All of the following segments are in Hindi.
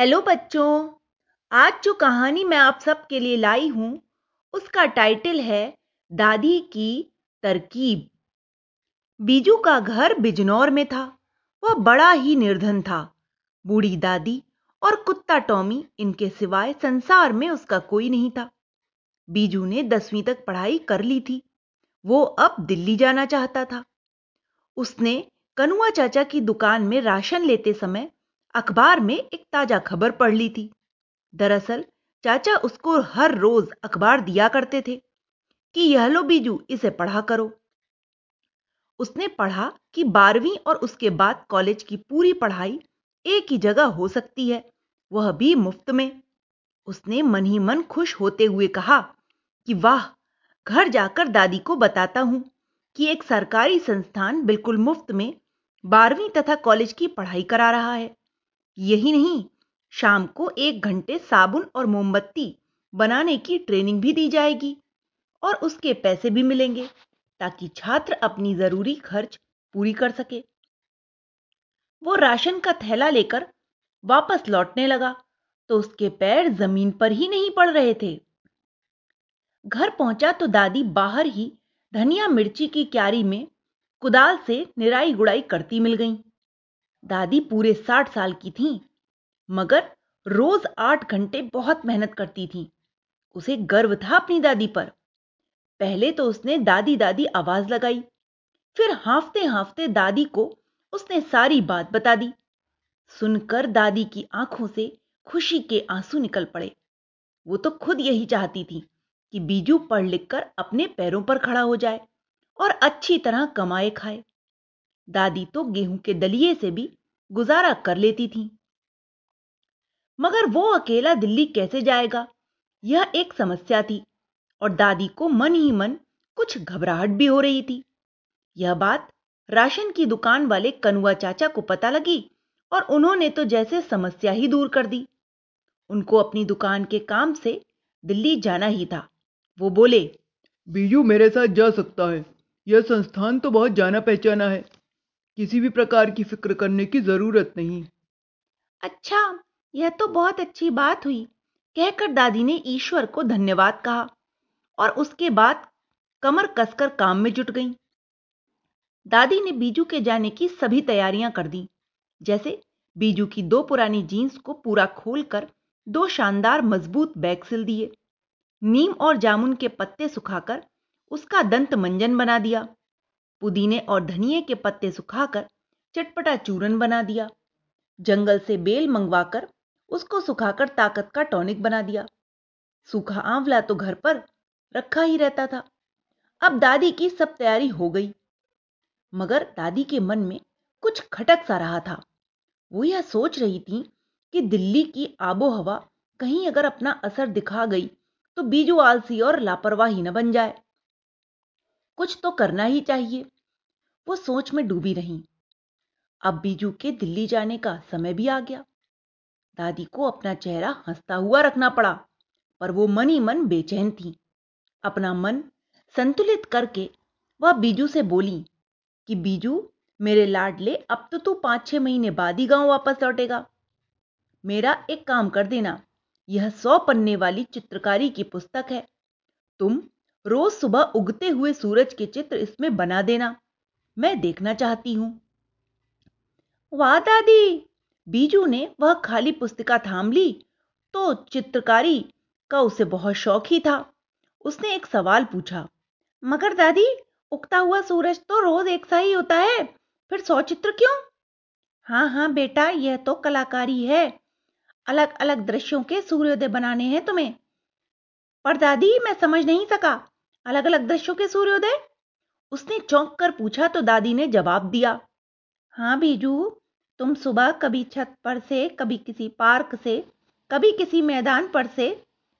हेलो बच्चों, आज जो कहानी मैं आप सबके लिए लाई हूँ, उसका टाइटल है दादी की तरकीब। बीजू का घर बिजनौर में था, वह बड़ा ही निर्धन था। बूढ़ी दादी और कुत्ता टॉमी इनके सिवाय संसार में उसका कोई नहीं था। बीजू ने दसवीं तक पढ़ाई कर ली थी, वो अब दिल्ली जाना चाहता था। उसने कनुआ चाचा की दुकान में राशन लेते समय अखबार में एक ताज़ा खबर पढ़ ली थी। दरअसल, चाचा उसको हर रोज अखबार दिया करते थे कि यह लो बीजू, इसे पढ़ा करो। उसने पढ़ा कि बारहवीं और उसके बाद कॉलेज की पूरी पढ़ाई एक ही जगह हो सकती है, वह भी मुफ़्त में। उसने मन ही मन खुश होते हुए कहा कि वाह, घर जाकर दादी को बताता हूँ कि एक सरकारी संस्थान बिल्कुल मुफ़्त में बारहवीं तथा कॉलेज की पढ़ाई करा रहा है। यही नहीं, शाम को एक घंटे साबुन और मोमबत्ती बनाने की ट्रेनिंग भी दी जाएगी और उसके पैसे भी मिलेंगे ताकि छात्र अपनी ज़रूरी खर्च पूरी कर सके। वो राशन का थैला लेकर वापस लौटने लगा तो उसके पैर ज़मीन पर ही नहीं पड़ रहे थे। घर पहुँचा तो दादी बाहर ही धनिया मिर्ची की क्यारी में कुदाल से निराई गुड़ाई करती मिल गई। दादी पूरे साठ साल की थीं, मगर रोज आठ घंटे बहुत मेहनत करती थीं। उसे गर्व था अपनी दादी पर। पहले तो उसने दादी दादी आवाज़ लगाई। फिर हाफते हाफते दादी को उसने सारी बात बता दी। सुनकर दादी की आँखों से खुशी के आँसू निकल पड़े। वो तो खुद यही चाहती थी कि बीजू पढ़ लिख कर अपने पैरों पर खड़ा हो जाए और अच्छी तरह कमाए खाए। दादी तो गेहूँ के दलिए से भी गुजारा कर लेती थी। मगर वो अकेला दिल्ली कैसे जाएगा? यह एक समस्या थी और दादी को मन ही मन कुछ घबराहट भी हो रही थी। यह बात राशन की दुकान वाले कनुआ चाचा को पता लगी और उन्होंने तो जैसे समस्या ही दूर कर दी। उनको अपनी दुकान के काम से दिल्ली जाना ही था। वो बोले, बीजू मेरे साथ जा सकता है। यह संस्थान तो बहुत जाना पहचाना है। किसी भी प्रकार की फ़िक्र करने की ज़रूरत नहीं। अच्छा यह तो बहुत अच्छी बात हुई। कहकर दादी ने ईश्वर को धन्यवाद कहा और उसके बाद कमर कसकर काम में जुट गई। दादी ने बीजू के जाने की सभी तैयारियाँ कर दी। जैसे बीजू की दो पुरानी जीन्स को पूरा खोलकर दो शानदार मज़बूत बैग सिल दिए। नीम और जामुन के पत्ते सुखाकर उसका दंत मंजन बना दिया। पुदीने और धनिए के पत्ते सुखाकर चटपटा चूरन बना दिया। जंगल से बेल मंगवाकर उसको सुखाकर ताकत का टॉनिक बना दिया। सूखा आंवला तो घर पर रखा ही रहता था। अब दादी की सब तैयारी हो गई। मगर दादी के मन में कुछ खटक सा रहा था। वो यह सोच रही थी कि दिल्ली की आबो हवा कहीं अगर अपना असर दिखा गई तो बीजू आलसी और लापरवाही न बन जाए। कुछ तो करना ही चाहिए। वो सोच में डूबी रही। अब बीजू के दिल्ली जाने का समय भी आ गया। दादी को अपना चेहरा हंसता हुआ रखना पड़ा, पर वो मन ही मन बेचैन थी। अपना मन संतुलित करके वह बीजू से बोली कि, बीजू, मेरे लाडले, अब तो तू पाँच छह महीने बाद ही गाँव वापस लौटेगा। मेरा एक काम कर देना, यह सौ पन्ने वाली चित्रकारी की पुस्तक है। तुम रोज सुबह उगते हुए सूरज के चित्र इसमें बना देना। मैं देखना चाहती हूँ। वाह दादी! बीजू ने वह खाली पुस्तिका थाम ली तो चित्रकारी का उसे बहुत शौक ही था। उसने एक सवाल पूछा, मगर दादी, उगता हुआ सूरज तो रोज एक सा ही होता है, फिर सौ चित्र क्यों? हाँ हाँ बेटा, यह तो कलाकारी है। अलग अलग दृश्यों के सूर्योदय बनाने हैं तुम्हें। पर दादी, मैं समझ नहीं सका अलग अलग दृश्यों के सूर्योदय? उसने चौंक कर पूछा तो दादी ने जवाब दिया हाँ बीजू, तुम सुबह कभी छत पर से, कभी किसी पार्क से, कभी किसी मैदान पर से,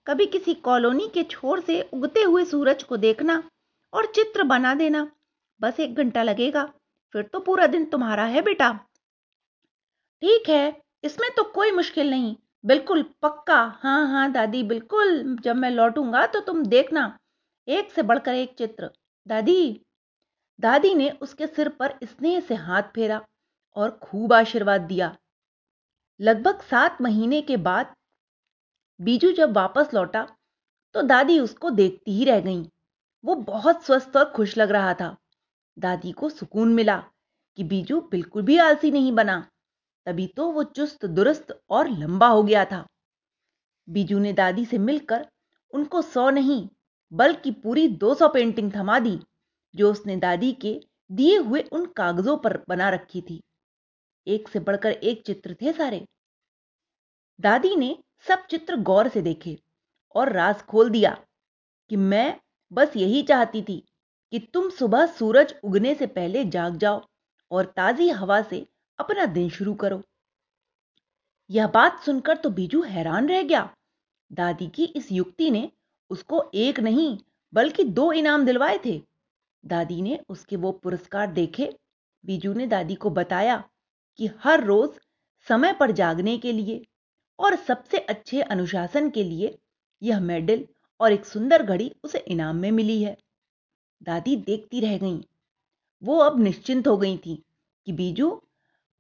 कभी किसी कॉलोनी के छोर से उगते हुए सूरज को देखना और चित्र बना देना। बस एक घंटा लगेगा, फिर तो पूरा दिन तुम्हारा है बेटा। ठीक है, इसमें तो कोई मुश्किल नहीं। बिल्कुल पक्का। हाँ हाँ दादी, बिल्कुल। जब मैं लौटूँगा तो तुम देखना। एक से बढ़कर एक चित्र। दादी दादी ने उसके सिर पर स्नेह से हाथ फेरा और खूब आशीर्वाद दिया। लगभग सात महीने के बाद बीजू जब वापस लौटा तो दादी उसको देखती ही रह गईं। वो बहुत स्वस्थ और खुश लग रहा था। दादी को सुकून मिला कि बीजू बिल्कुल भी आलसी नहीं बना। तभी तो वो चुस्त, दुरुस्त और लंबा हो गया था। बीजू ने दादी से मिलकर उनको सौ नहीं बल्कि पूरी दो सौ पेंटिंग थमा दी, जो उसने दादी के दिए हुए उन कागजों पर बना रखी थी। एक से बढ़कर एक चित्र थे सारे। दादी ने सब चित्र गौर से देखे और राज खोल दिया कि मैं बस यही चाहती थी कि तुम सुबह सूरज उगने से पहले जाग जाओ और ताजी हवा से अपना दिन शुरू करो। यह बात सुनकर तो बीजू हैरान रह गया। दादी की इस युक्ति ने उसको एक नहीं, बल्कि दो इनाम दिलवाए थे। दादी ने उसके वो पुरस्कार देखे। बीजू ने दादी को बताया कि हर रोज समय पर जागने के लिए और सबसे अच्छे अनुशासन के लिए यह मेडल और एक सुंदर घड़ी उसे इनाम में मिली है। दादी देखती रह गईं। वो अब निश्चिंत हो गई थी कि बीजू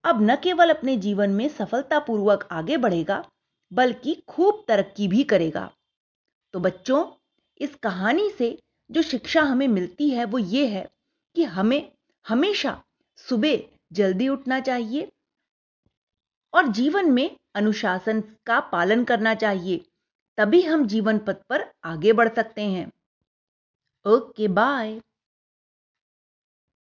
अब न केवल अपने जीवन में सफलतापूर्वक आगे बढ़ेगा, बल्कि खूब तरक्की भी करेगा। तो बच्चों, इस कहानी से जो शिक्षा हमें मिलती है वो ये है कि हमें हमेशा सुबह जल्दी उठना चाहिए और जीवन में अनुशासन का पालन करना चाहिए, तभी हम जीवन पथ पर आगे बढ़ सकते हैं। Okay, bye.